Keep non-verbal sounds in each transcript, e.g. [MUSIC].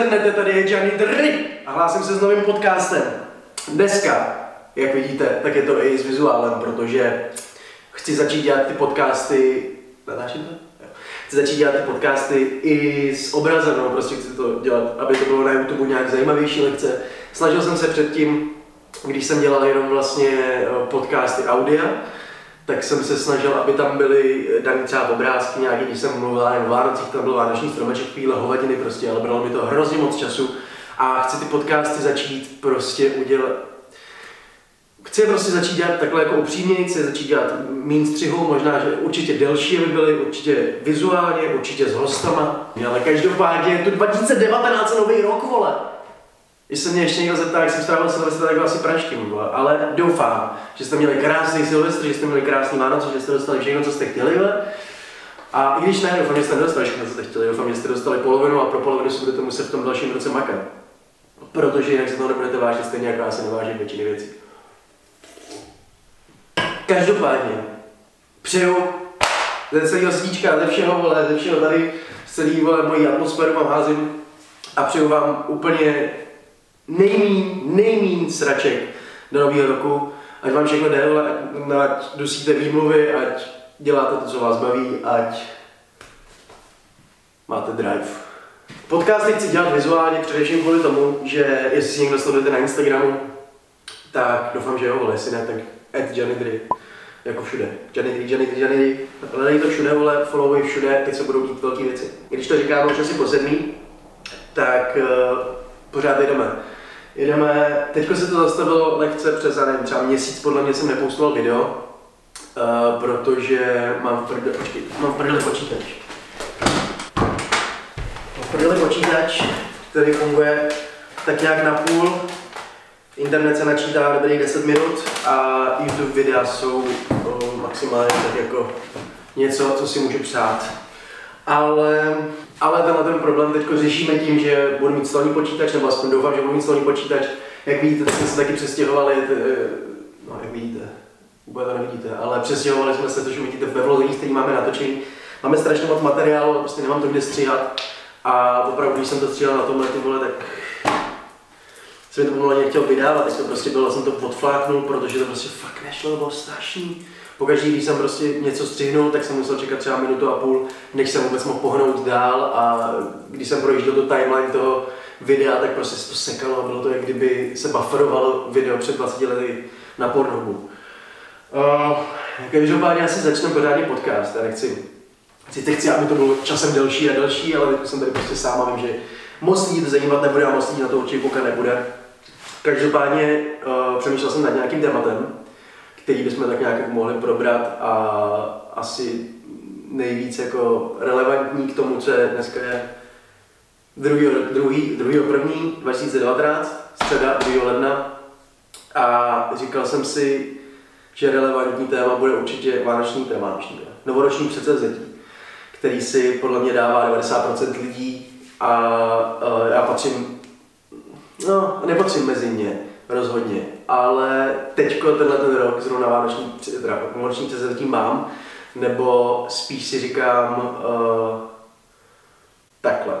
Nazdrnete, tady je Johnny Dry a hlásím se s novým podcastem. Dneska, jak vidíte, tak je to i s vizuálem, protože chci začít dělat ty podcasty, natáčím to? Chci začít dělat ty podcasty i s obrazem, no, prostě chci to dělat, aby to bylo na YouTube nějak zajímavější lekce. Snažil jsem se předtím, když jsem dělal jenom vlastně eh, podcasty audia, tak jsem se snažil, aby tam byly dané třeba obrázky nějaký, když jsem mluvil o Vánocích, tam byl vánoční stromeček, chvíle hovadiny prostě, ale bralo mi to hrozně moc času a chci ty podcasty začít prostě udělat, chci prostě začít dělat takhle jako upřímně, chci začít dělat méně střihu, možná, že určitě delší by byly, určitě vizuálně, určitě s hostama, ale každopádně je to 2019 nový rok, vole. Když se mě ještě někdo zeptá, jak jsem strávil Silvestra, tak asi praštím, ale doufám, že jste měli krásný Silvestr, že jste měli krásný Vánoce, že jste dostali všechno, co jste chtěli, a i když ne, doufám, že jste nedostali všechno, co jste chtěli, doufám, že jste dostali polovinu a pro polovinu si budete muset v tom dalším roce makat. Protože jinak se to nebudete vážit stejně, jako já se nevážím většiny věcí. Každopádně, přeju ze celého svíčka, ze všeho, vole, ze všeho tady, z celý, vole, mojí atmosféru vám házím a přeju vám úplně nejmín, nejmín sraček do nového roku. Ať vám všechno jde, ať dusíte výmluvy, ať děláte to, co vás baví, ať máte drive. Podcasty chci dělat vizuálně především kvůli tomu, že jestli si někdo sledujete na Instagramu, tak doufám, že jo, ale jestli ne, tak at Janidry, jako všude. Janidry, Janidry, Janidry. Hledají to všude, vole, followuj všude, teď se budou dít velké věci. Když to říkám už asi po sedmý, tak uh, pořád jdeme. Jedeme, teďko se to zastavilo lehce přes, já nevím, třeba měsíc podle mě jsem nepoustoval video, uh, protože mám v prdeli, počkej, mám v počítač. Mám v prdeli počítač, který funguje tak nějak na půl, internet se načítá dobrých 10 minut a YouTube videa jsou uh, maximálně tak jako něco, co si můžu přát. Ale ale tenhle ten problém teď řešíme tím, že budu mít stolní počítač, nebo aspoň doufám, že budu mít stolní počítač. Jak vidíte, jsme se taky přestěhovali, no jak vidíte, úplně to nevidíte, ale přestěhovali jsme se, což uvidíte ve vlození, který máme natočený. Máme strašně moc materiálu, prostě nemám to kde stříhat. A opravdu, když jsem to stříhal na tomhle ty vole, tak jsem mi to pomalu nechtěl vydávat, tak to prostě bylo, jsem to odfláknul, protože to prostě fakt nešlo, bylo strašný pokaždé, když jsem prostě něco střihnul, tak jsem musel čekat třeba minutu a půl, než jsem vůbec mohl pohnout dál a když jsem projížděl to timeline toho videa, tak prostě se to sekalo a bylo to, jak kdyby se bufferovalo video před 20 lety na Pornhubu. Uh, každopádně asi začneme pořádně podcast, já nechci, chci, chci, aby to bylo časem delší a delší, ale teď jsem tady prostě sám a vím, že moc lidí to zajímat nebude a moc lidí na to určitě koukat nebude. Každopádně uh, přemýšlel jsem nad nějakým tématem, který bychom tak nějak mohli probrat a asi nejvíc jako relevantní k tomu, co je dneska je 2. 2. 2. 1. 2019, středa 2. ledna a říkal jsem si, že relevantní téma bude určitě vánoční téma, vánoční novoroční předsevzetí, který si podle mě dává 90% lidí a, a já patřím, no, nepatřím mezi ně, rozhodně. Ale teďko tenhle ten rok, zrovna vánoční, teda vánoční předsevzetí mám, nebo spíš si říkám uh, takhle.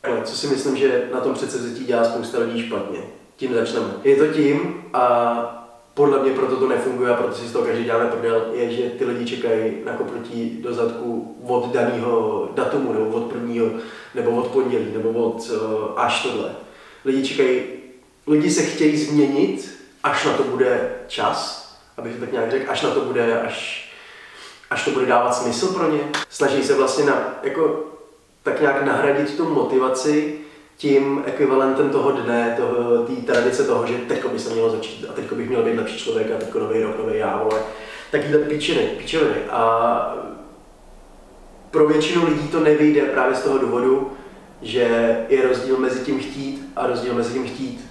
takhle. Co si myslím, že na tom předsevzetí dělá spousta lidí špatně. Tím začneme. Je to tím a podle mě proto to nefunguje a proto si z toho každý děláme prdel, je, že ty lidi čekají na kopnutí do zadku od daného datumu, nebo od prvního, nebo od pondělí, nebo od uh, až tohle. Lidi čekají lidi se chtějí změnit, až na to bude čas, abych to tak nějak řekl, až na to bude, až, až to bude dávat smysl pro ně. Snaží se vlastně na, jako, tak nějak nahradit tu motivaci tím ekvivalentem toho dne, toho, té tradice toho, že teďko by se mělo začít a teďko bych měl být lepší člověk a teďko nový rok, nový já, vole. Takýhle pičiny, pičoviny. A pro většinu lidí to nevyjde právě z toho důvodu, že je rozdíl mezi tím chtít a rozdíl mezi tím chtít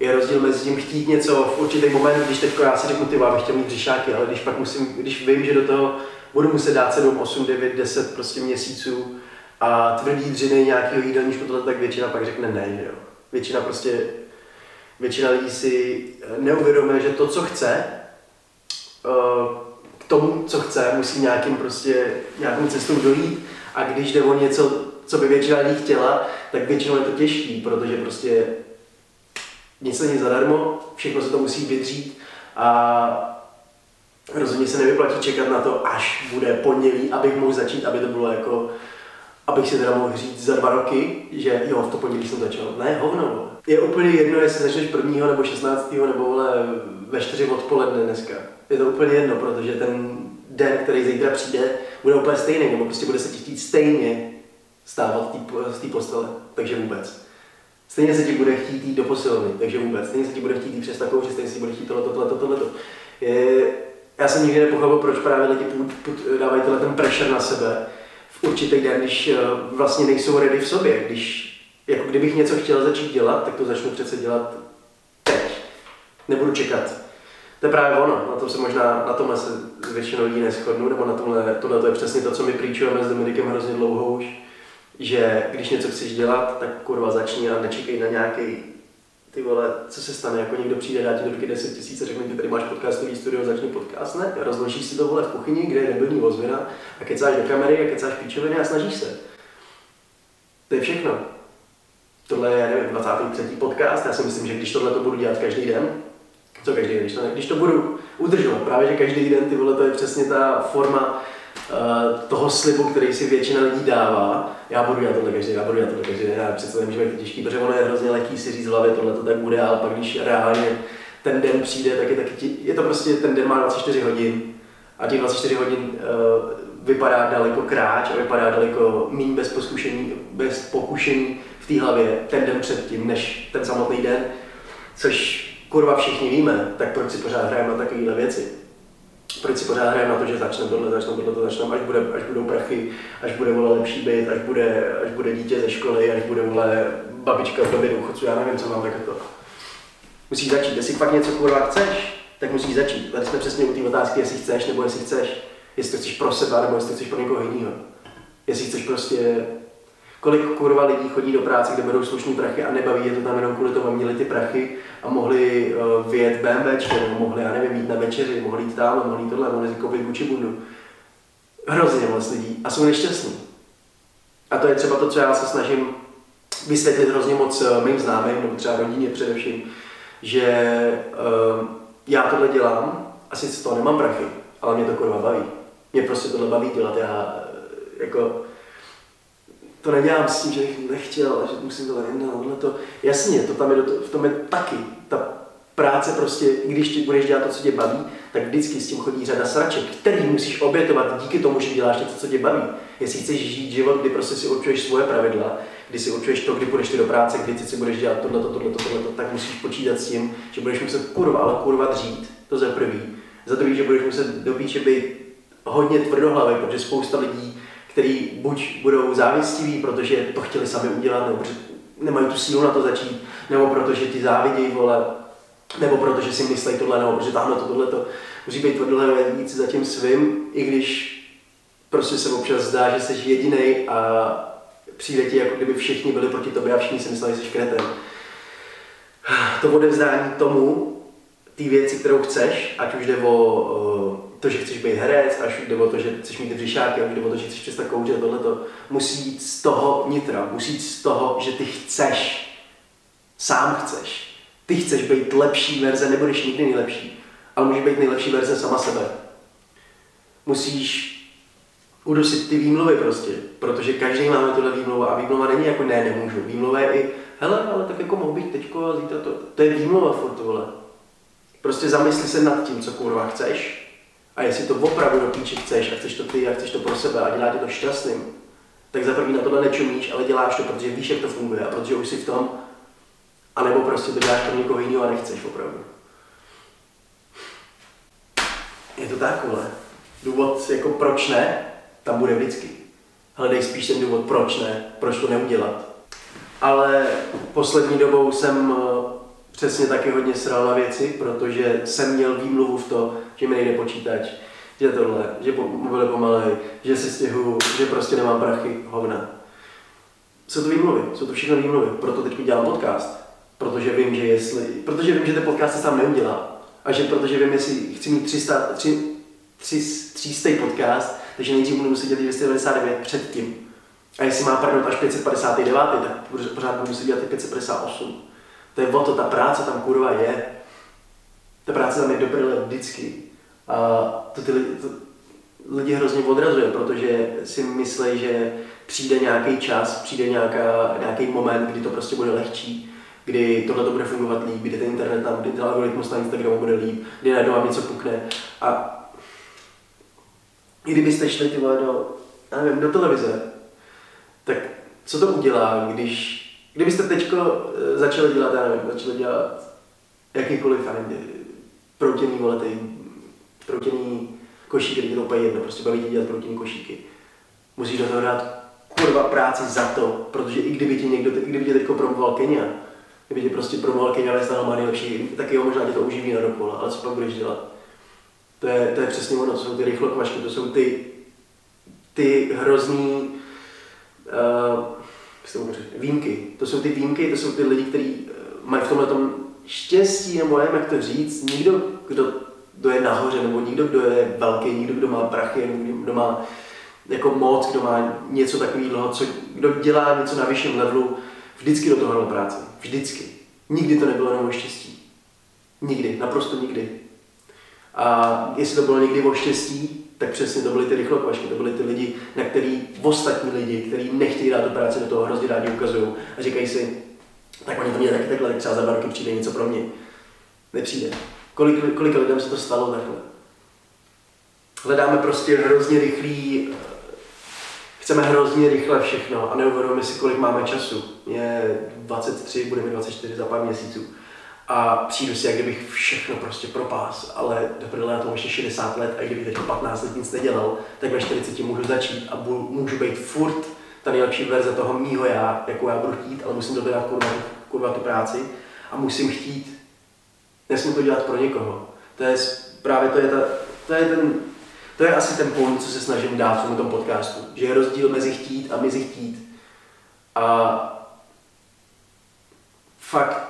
je rozdíl mezi tím chtít něco v určitý moment, když teď já si řeknu, ty bych chtěl mít břišáky, ale když pak musím, když vím, že do toho budu muset dát 7, 8, 9, 10 prostě měsíců a tvrdý dřiny nějakého jídelníčku tohle, tak většina pak řekne ne, že jo. Většina prostě, většina lidí si neuvědomuje, že to, co chce, eh, k tomu, co chce, musí nějakým prostě, nějakou cestou dojít a když jde o něco, co by většina lidí chtěla, tak většinou je to těžký, protože prostě nic není zadarmo, všechno se to musí vydřít a rozhodně se nevyplatí čekat na to, až bude pondělí, abych mohl začít, aby to bylo jako, abych si teda mohl říct za dva roky, že jo, v to pondělí jsem začal. Ne, hovno. Je úplně jedno, jestli začneš prvního nebo 16. nebo vole, ve 4 odpoledne dneska. Je to úplně jedno, protože ten den, který zítra přijde, bude úplně stejný, nebo prostě bude se ti chtít stejně stávat z té postele, takže vůbec. Stejně se ti bude chtít jít do posilovny, takže vůbec. Stejně se ti bude chtít jít přes takovou, že stejně si bude chtít tohleto, tohleto, tohleto. Je, já jsem nikdy nepochopil, proč právě lidi dávají tenhle ten pressure na sebe v určitý den, když eh, vlastně nejsou ready v sobě. Když, jako kdybych něco chtěl začít dělat, tak to začnu přece dělat teď. Nebudu čekat. To je právě ono, na tom se možná, na tomhle se většinou lidí neschodnu, nebo na tomhle, tohle to je přesně to, co my prýčujeme s Dominikem hrozně dlouho už, že když něco chceš dělat, tak kurva začni a nečekej na nějaký ty vole, co se stane, jako někdo přijde, dá ti do ruky 10 tisíc a řekne ti, tady máš podcastový studio, začni podcast, ne? Rozložíš si to vole v kuchyni, kde je debilní ozvěna a kecáš do kamery a kecáš píčoviny a snažíš se. To je všechno. Tohle je, nevím, 23. podcast, já si myslím, že když tohle to budu dělat každý den, co každý den, když to, když to budu udržovat, právě že každý den, ty vole, to je přesně ta forma toho slibu, který si většina lidí dává, já budu dělat tohle každý, já budu dělat tohle každý já přece nemůžu být těžký, protože ono je hrozně lehký si říct v hlavě, tohle to tak bude, ale pak když reálně ten den přijde, tak je, taky, je to prostě, ten den má 24 hodin a těch 24 hodin uh, vypadá daleko kráč a vypadá daleko méně bez, bez pokušení v té hlavě ten den předtím, než ten samotný den, což kurva všichni víme, tak proč si pořád hrajeme na takovéhle věci? Proč si pořád hrajeme na to, že začne tohle, začne tohle, to začne, až, bude, až budou prachy, až bude vole lepší byt, až bude, až bude dítě ze školy, až bude vole babička v době důchodců, já nevím, co mám tak to. Musíš začít, jestli fakt něco kurva chceš, tak musíš začít. Tady jsme přesně u té otázky, jestli chceš nebo jestli chceš. Jestli to chceš pro sebe, nebo jestli to chceš pro někoho jiného. Jestli chceš prostě kolik kurva lidí chodí do práce, kde berou slušný prachy a nebaví je to tam jenom kvůli tomu, měli ty prachy a mohli uh, vyjet BMW, nebo mohli, já nevím, jít na večeři, mohli jít tam, mohli jít tohle, mohli si koupit Gucci bundu. Hrozně moc lidí a jsou nešťastní. A to je třeba to, co já se snažím vysvětlit hrozně moc uh, mým známým, nebo třeba rodině především, že uh, já tohle dělám, a sice z toho nemám prachy, ale mě to kurva baví. Mě prostě tohle baví dělat, já jako to nedělám s tím, že bych nechtěl, že musím to tady tohle to. Jasně, to tam je, v tom je taky ta práce prostě, když ti budeš dělat to, co tě baví, tak vždycky s tím chodí řada sraček, který musíš obětovat díky tomu, že děláš něco, co tě baví. Jestli chceš žít život, kdy prostě si určuješ svoje pravidla, kdy si určuješ to, kdy půjdeš ty do práce, kdy ty si budeš dělat tohle, tohle, tohle, tak musíš počítat s tím, že budeš muset kurva, ale kurva dřít, to za prvý. Za druhý, že budeš muset do být hodně tvrdohlavý, protože spousta lidí který buď budou závistiví, protože to chtěli sami udělat, nebo nemají tu sílu na to začít, nebo protože ti závidějí, vole, nebo protože si myslí tohle, nebo protože tamhle to, tohle to. Musí být víc za tím svým, i když prostě se občas zdá, že jsi jediný a přijde ti, jako kdyby všichni byli proti tobě a všichni si mysleli, že jsi kretem. To odevzdání tomu, ty věci, kterou chceš, ať už jde o to, že chceš být herec, až jde o to, že chceš mít břišáky, až jde o to, že chceš přestat kouřit, tohleto, musí jít z toho nitra, musí jít z toho, že ty chceš, sám chceš. Ty chceš být lepší verze, nebudeš nikdy nejlepší, ale můžeš být nejlepší verze sama sebe. Musíš udusit ty výmluvy prostě, protože každý máme tuhle výmluvu a výmluva není jako ne, nemůžu. Výmluva je i, hele, ale tak jako mohl být teďko a zítra to. To je výmluva furt, vole. Prostě zamysli se nad tím, co kurva chceš a jestli to opravdu do píči chceš a chceš to ty a chceš to pro sebe a dělá tě to šťastným, tak za první na tohle nečumíš, ale děláš to, protože víš, jak to funguje a protože už jsi v tom, anebo prostě to děláš pro někoho jiného a nechceš opravdu. Je to tak. Důvod, jako proč ne, tam bude vždycky. Hledej spíš ten důvod, proč ne, proč to neudělat. Ale poslední dobou jsem eh, přesně taky hodně sral na věci, protože jsem měl výmluvu v to, že mi nejde počítač, že tohle, že mobil je pomalej, že si stěhu, že prostě nemám prachy, hovna. Jsou to výmluvy, jsou to všechno výmluvy, proto teď dělám podcast. Protože vím, že jestli, protože vím, že ten podcast se sám neudělá. A že protože vím, jestli chci mít 300, 3, 3, 300 podcast, takže nejdřív budu muset dělat 299 předtím. A jestli má prdnout až 559, tak pořád musí dělat i 558. To je o to, ta práce tam kurva je. Ta práce tam je dobrý vždycky. A to ty lidi, to lidi hrozně odrazuje, protože si myslí, že přijde nějaký čas, přijde nějaká, nějaký moment, kdy to prostě bude lehčí, kdy tohle to bude fungovat líp, kdy ten internet tam, kdy ten algoritmus na Instagramu bude líp, kdy najednou vám něco pukne. A i kdybyste šli ty do, já nevím, do televize, tak co to udělá, když, kdybyste teď eh, začali dělat, já nevím, začali dělat jakýkoliv, já nevím, proutěný, vole, proutěný košíky, je to úplně jedno, prostě baví tě dělat proutěný košíky. Musíš do toho dát kurva práci za to, protože i kdyby tě někdo, i kdyby tě teď promoval Kenia, kdyby tě prostě promoval Kenia, ale stál nejlepší, tak jo, možná tě to uživí na dokola, ale co pak budeš dělat? To je, to je přesně ono, to jsou ty rychlokvašky, to jsou ty, ty hrozný, uh, výjimky. To jsou ty výjimky, to jsou ty lidi, kteří uh, mají v tomhle tom štěstí, nebo nevím, jak to říct. Nikdo, kdo, kdo je nahoře, nebo nikdo, kdo je velký, nikdo, kdo má prachy, nebo kdo má jako moc, kdo má něco takového, co, kdo dělá něco na vyšším levelu, vždycky do toho práce. Vždycky. Nikdy to nebylo jenom o štěstí. Nikdy, naprosto nikdy. A jestli to bylo někdy o štěstí, tak přesně to byly ty rychlokvašky, to byly ty lidi, na který ostatní lidi, kteří nechtějí dát tu práci do toho, hrozně rádi ukazují a říkají si, tak oni to měli taky takhle, tak třeba za dva roky přijde něco pro mě. Nepřijde. Kolik, kolik lidem se to stalo takhle? Hledáme prostě hrozně rychlý, chceme hrozně rychle všechno a neuvědomujeme si, kolik máme času. Je 23, budeme 24 za pár měsíců a přijdu si, jak kdybych všechno prostě propás, ale do prdele na tom ještě 60 let a kdybych teď 15 let nic nedělal, tak ve 40 můžu začít a budu, můžu být furt ta nejlepší verze toho mýho já, jakou já budu chtít, ale musím dobrat kurva, kurva tu práci a musím chtít. Nesmím to dělat pro někoho. To je právě to je, ta, to je ten, to je asi ten point, co se snažím dát v tom podcastu, že je rozdíl mezi chtít a mezi chtít. A fakt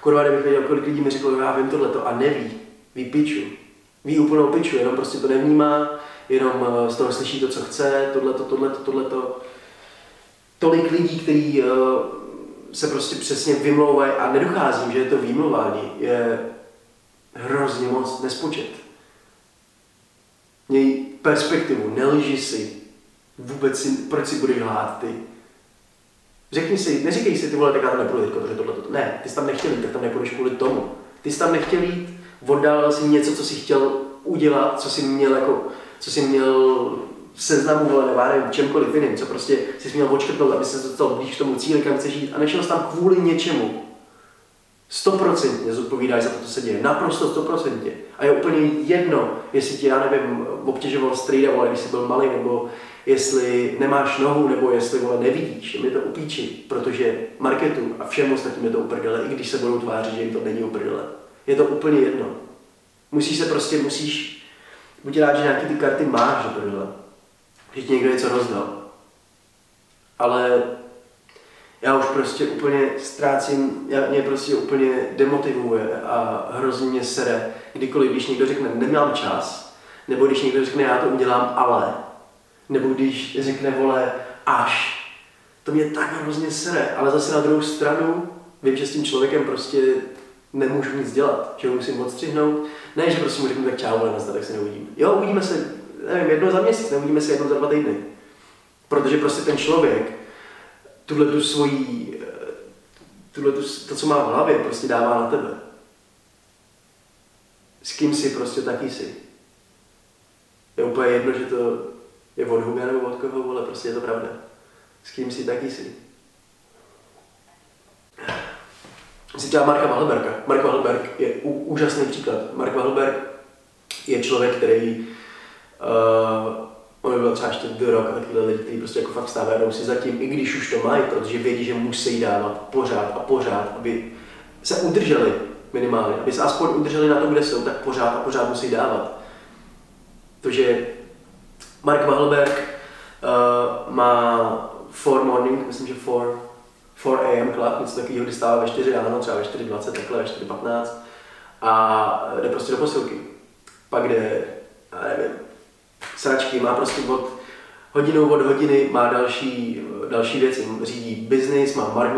kurva, kdybych věděl, kolik lidí mi řeklo, já vím tohleto a neví, ví piču. Ví úplnou piču, jenom prostě to nevnímá, jenom eh, z toho slyší to, co chce, tohleto, tohleto, tohleto. Tolik lidí, kteří uh, se prostě přesně vymlouvají a nedochází, že je to výmluvání, je hrozně moc nespočet. Měj perspektivu, nelži si, vůbec si, proč si budeš lhát ty, Řekni si, neříkej si, ty vole, tak já tam nepůjdu teďko, protože tohle, to, ne, ty jsi tam nechtěl jít, tak tam nepůjdeš kvůli tomu. Ty jsi tam nechtěl jít, oddal si něco, co jsi chtěl udělat, co jsi měl jako, co jsi měl seznamu, vole, nebo nevím, čemkoliv jiným, co prostě jsi měl očkrtnout, aby se dostal blíž k tomu cíli, kam chceš jít a nešel jsi tam kvůli něčemu. Stoprocentně zodpovídáš za to, co se děje. Naprosto stoprocentně. A je úplně jedno, jestli ti, já nevím, obtěžoval strýda, vole, když jsi byl malý, nebo jestli nemáš nohu, nebo jestli vole, nevidíš, je mi to upíči, protože marketu a všem ostatním je to uprdele, i když se budou tvářit, že jim to není uprdele. Je to úplně jedno. Musíš se prostě, musíš, buď rád, že nějaký ty karty máš do prdele, že ti někdo něco rozdal. Ale já už prostě úplně ztrácím, já, mě prostě úplně demotivuje a hrozně mě sere, kdykoliv, když někdo řekne, nemám čas, nebo když někdo řekne, já to udělám, ale, nebo když řekne, vole, až. To mě tak hrozně sere, ale zase na druhou stranu vím, že s tím člověkem prostě nemůžu nic dělat, že ho musím odstřihnout. Ne, že prostě mu řeknu, tak čau, ale tak se neuvidíme. Jo, uvidíme se, nevím, jedno za měsíc, neuvidíme se jednou za dva týdny. Protože prostě ten člověk tuhle tu svojí, tuhle tu, to, co má v hlavě, prostě dává na tebe. S kým si prostě taky si. Je úplně jedno, že to je od Huga nebo od koho, ale prostě je to pravda. S kým si taky si. Si třeba Marka Wahlberga. Mark Wahlberg je úžasný příklad. Mark Wahlberg je člověk, který uh, on byl třeba ještě The Rock a lidi, kteří prostě jako fakt stávají si zatím, i když už to mají, protože vědí, že musí dávat pořád a pořád, aby se udrželi minimálně, aby se aspoň udrželi na tom, kde jsou, tak pořád a pořád musí dávat. Takže Mark Wahlberg uh, má 4 morning, myslím, že 4, 4 AM club, něco takového, kdy stává ve 4 ráno, třeba ve 4.20, takhle ve 4.15 a jde prostě do posilky. Pak jde, já nevím, sračky, má prostě od Hodinou od hodiny má další, další věci. Řídí business, má Mark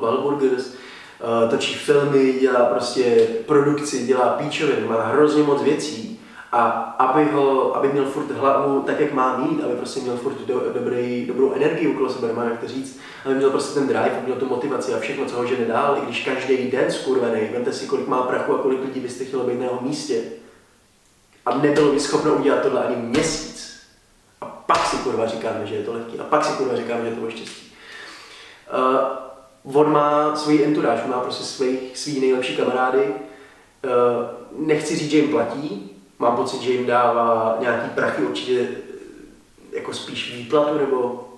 Wahlburgers, uh, točí filmy, dělá prostě produkci, dělá píčoviny, má hrozně moc věcí. A aby, ho, aby měl furt hlavu tak, jak má mít, aby prostě měl furt do, dobrý, dobrou energii okolo sebe, nemá jak to říct, aby měl prostě ten drive, aby měl tu motivaci a všechno, co ho žene dál, i když každý den skurvený, vemte si, kolik má prachu a kolik lidí byste chtěli být na jeho místě. A nebylo by schopno udělat tohle ani měsíc. A pak si kurva říkáme, že je to lehký. A pak si kurva říkáme, že je to štěstí. Uh, on má svůj entourage, má prostě svý, svý nejlepší kamarády. Uh, nechci říct, že jim platí, mám pocit, že jim dává nějaký prachy určitě jako spíš výplatu, nebo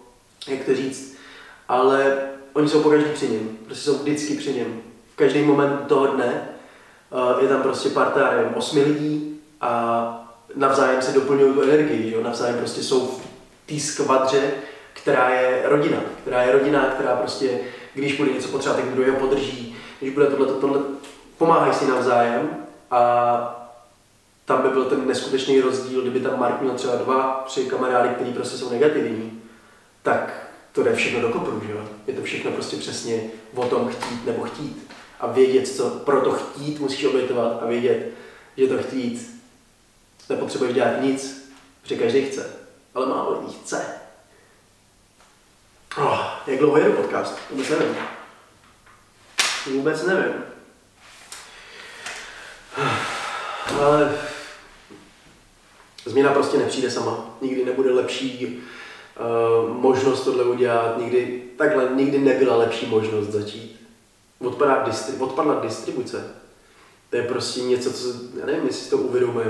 jak to říct, ale oni jsou pokaždý při něm, prostě jsou vždycky při něm. V každý moment toho dne uh, je tam prostě parta, nevím, osmi lidí a navzájem se doplňují tu energii, že? navzájem prostě jsou v té skvadře, která je rodina, která je rodina, která prostě, když bude něco potřeba, tak kdo ho podrží, když bude tohle, tohle, pomáhají si navzájem a tam by byl ten neskutečný rozdíl, kdyby tam Mark měl třeba dva, tři kamarády, kteří prostě jsou negativní, tak to jde všechno do kopru, že jo? Je to všechno prostě přesně o tom chtít nebo chtít. A vědět, co pro to chtít musíš obětovat a vědět, že to chtít nepotřebuješ dělat nic, protože každý chce, ale málo lidí chce. Oh, jak dlouho jedu podcast? Vůbec nevím. Vůbec nevím. [SIGHS] Ale změna prostě nepřijde sama. Nikdy nebude lepší uh, možnost tohle udělat. Nikdy, takhle nikdy nebyla lepší možnost začít. Odpadá distri- odpadla distribuce. To je prostě něco, co, já nevím, jestli si to uvědomuje,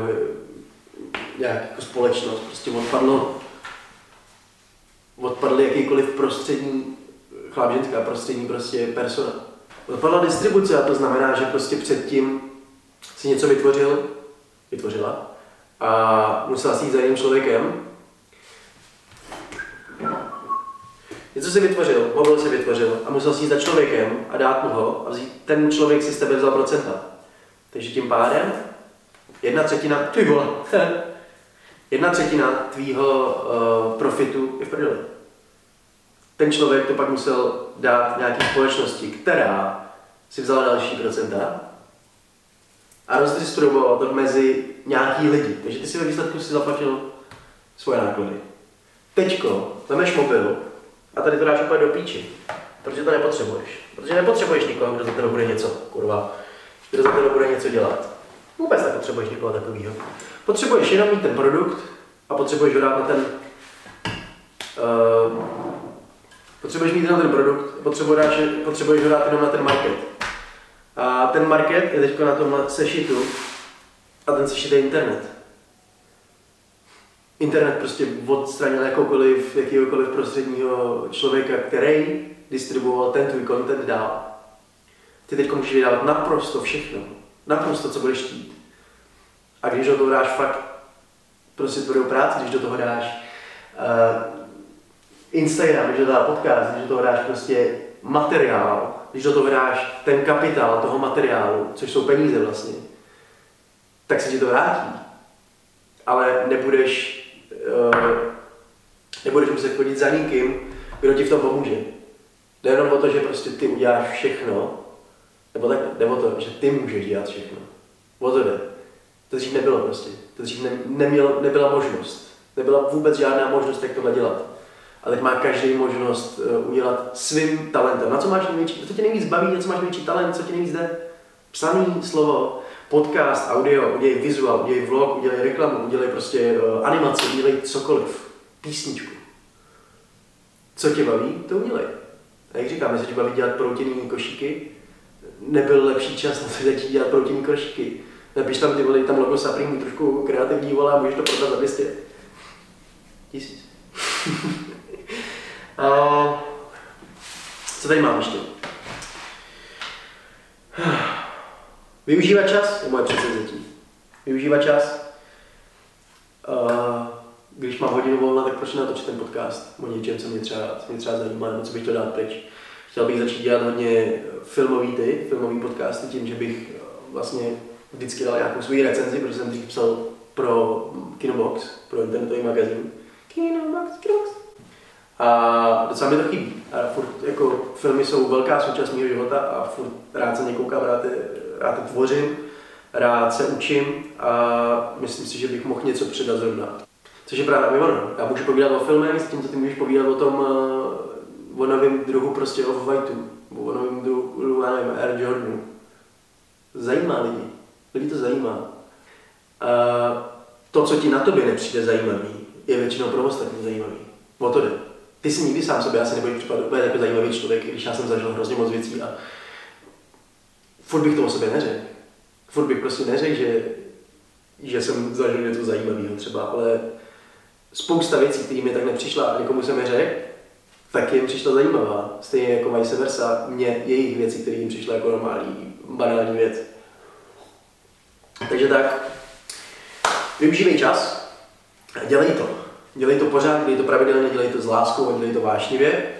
nějak jako společnost. Prostě odpadlo, odpadly jakýkoliv prostřední, chlap, ženská prostřední prostě persona. Odpadla distribuce a to znamená, že prostě předtím si něco vytvořil, vytvořila a musela si jít za jiným člověkem. Něco si vytvořil, mobil si vytvořil a musel si jít za člověkem a dát mu ho a vzít, ten člověk si z tebe vzal procenta. Takže tím pádem jedna třetina, ty vole, [LAUGHS] jedna třetina tvýho uh, profitu je v prdeli. Ten člověk to pak musel dát nějaké společnosti, která si vzala další procenta a rozdistribuoval to mezi nějaký lidi. Takže ty si ve výsledku si zaplatil svoje náklady. Teďko vemeš mobil a tady to dáš úplně do píči, protože to nepotřebuješ. Protože nepotřebuješ nikoho, kdo za tebe bude něco, kurva, kdo za tebe bude něco dělat. Vůbec nepotřebuješ nikoho takového. Potřebuješ jenom mít ten produkt a potřebuješ ho dát na ten uh, potřebuješ mít ten produkt, potřebuješ, potřebuješ ho dát jenom na ten market. A ten market je teď na tom sešitu a ten sešit je internet. Internet prostě odstranil jakoukoliv, jakýkoliv prostředního člověka, který distribuoval ten tvůj content dál. Ty teď můžeš vydávat naprosto všechno. Naprosto, co budeš chtít. A když do toho dáš fakt prostě tvrdou práci, když do toho dáš uh, Instagram, když do toho dáš podcast, když do toho dáš prostě materiál, když do toho dáš ten kapitál toho materiálu, což jsou peníze vlastně, tak se ti to vrátí. Ale nebudeš, uh, nebudeš muset chodit za nikým, kdo ti v tom pomůže. Jde jenom o to, že prostě ty uděláš všechno, nebo tak, jde o to, že ty můžeš dělat všechno. O to jde. To dřív nebylo prostě. To dřív ne, neměl, nebyla možnost. Nebyla vůbec žádná možnost, jak tohle dělat. A teď má každý možnost uh, udělat svým talentem. Na co máš největší, co tě nejvíc baví, na co máš největší talent, co ti nejvíc jde? Psaný slovo, podcast, audio, udělej vizuál, udělej vlog, udělej reklamu, udělej prostě uh, animaci, udělej cokoliv. Písničku. Co tě baví, to udělej. A jak říkám, jestli tě baví dělat proutěný košíky, nebyl lepší čas na to začít dělat proutěný košíky. Napiš tam ty vole, tam logo Supreme, trošku kreativní vole a můžeš to prodat za 200. Tisíc. [LAUGHS] a, co tady mám ještě? [SIGHS] Využívat čas je moje předsevzetí. Využívat čas. Uh, když mám hodinu volna, tak proč natočit ten podcast o něčem, co mě třeba, co mě třeba zajímá, nebo co bych to dát pryč. Chtěl bych začít dělat hodně filmový ty, filmový podcasty, tím, že bych vlastně vždycky dal nějakou svou recenzi, protože jsem dřív psal pro Kinobox, pro internetový magazín, Kinobox, Kinobox. A docela mi to chybí. A furt, jako, filmy jsou velká součást mého života a furt rád se někoukám, rád, je, rád tvořím, rád se učím a myslím si, že bych mohl něco předat zrovna. Což je právě ono. Já můžu povídat o filmech, s tím, co ty můžeš povídat o tom, uh, o novém druhu prostě of Whiteu, o novém druhu, já nevím, Air Jordanu. Zajímá lidi. Lidi to zajímá. Uh, to, co ti na tobě nepřijde zajímavý, je většinou pro ostatní zajímavý. O to jde. Ty si nikdy sám sobě asi nebudeš připadat úplně jako zajímavý člověk, když já jsem zažil hrozně moc věcí a furt bych to o sobě neřekl. Furt bych prostě neřekl, že, že jsem zažil něco zajímavého třeba, ale spousta věcí, které mi tak nepřišla a někomu jsem je řekl, tak jim přišla zajímavá. Stejně jako vice versa, mě jejich věci, které jim přišly jako normální, banální věc. Takže tak, využívej čas dělej to. Dělej to pořád, dělej to pravidelně, dělej to s láskou dělej to vášnivě.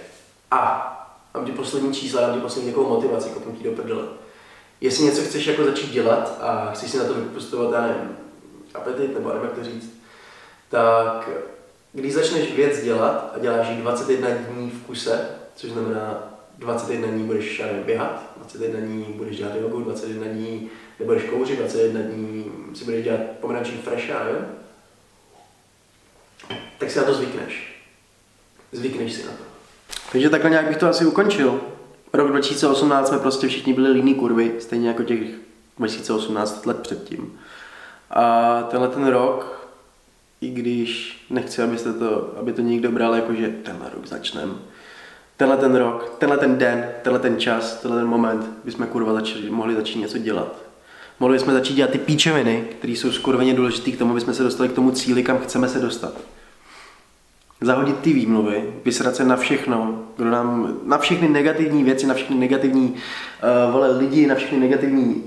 A mám ti poslední čísla, mám ti poslední takovou motivaci, kopnu ti do prdele. Jestli něco chceš jako začít dělat a chceš si na to vypustovat, já nevím, apetit, nebo nevím, jak to říct, tak když začneš věc dělat a děláš ji 21 dní v kuse, což znamená 21 dní budeš nevím, běhat, 21 dní budeš dělat jogu, 21 dní nebudeš kouřit, 21 dní si budeš dělat pomerančí fresh, nevím, tak si na to zvykneš. Zvykneš si na to. Takže takhle nějak bych to asi ukončil. Rok 2018 jsme prostě všichni byli líní kurvy, stejně jako těch 2018 let předtím. A tenhle ten rok, i když nechci, abyste to, aby to někdo bral jako, že tenhle rok začnem, tenhle ten rok, tenhle ten den, tenhle ten čas, tenhle ten moment, bychom kurva začali, mohli začít něco dělat. Mohli jsme začít dělat ty píčeviny, které jsou skurveně důležité k tomu, aby jsme se dostali k tomu cíli, kam chceme se dostat zahodit ty výmluvy, vysrat se na všechno, kdo nám, na všechny negativní věci, na všechny negativní uh, vole lidi, na všechny negativní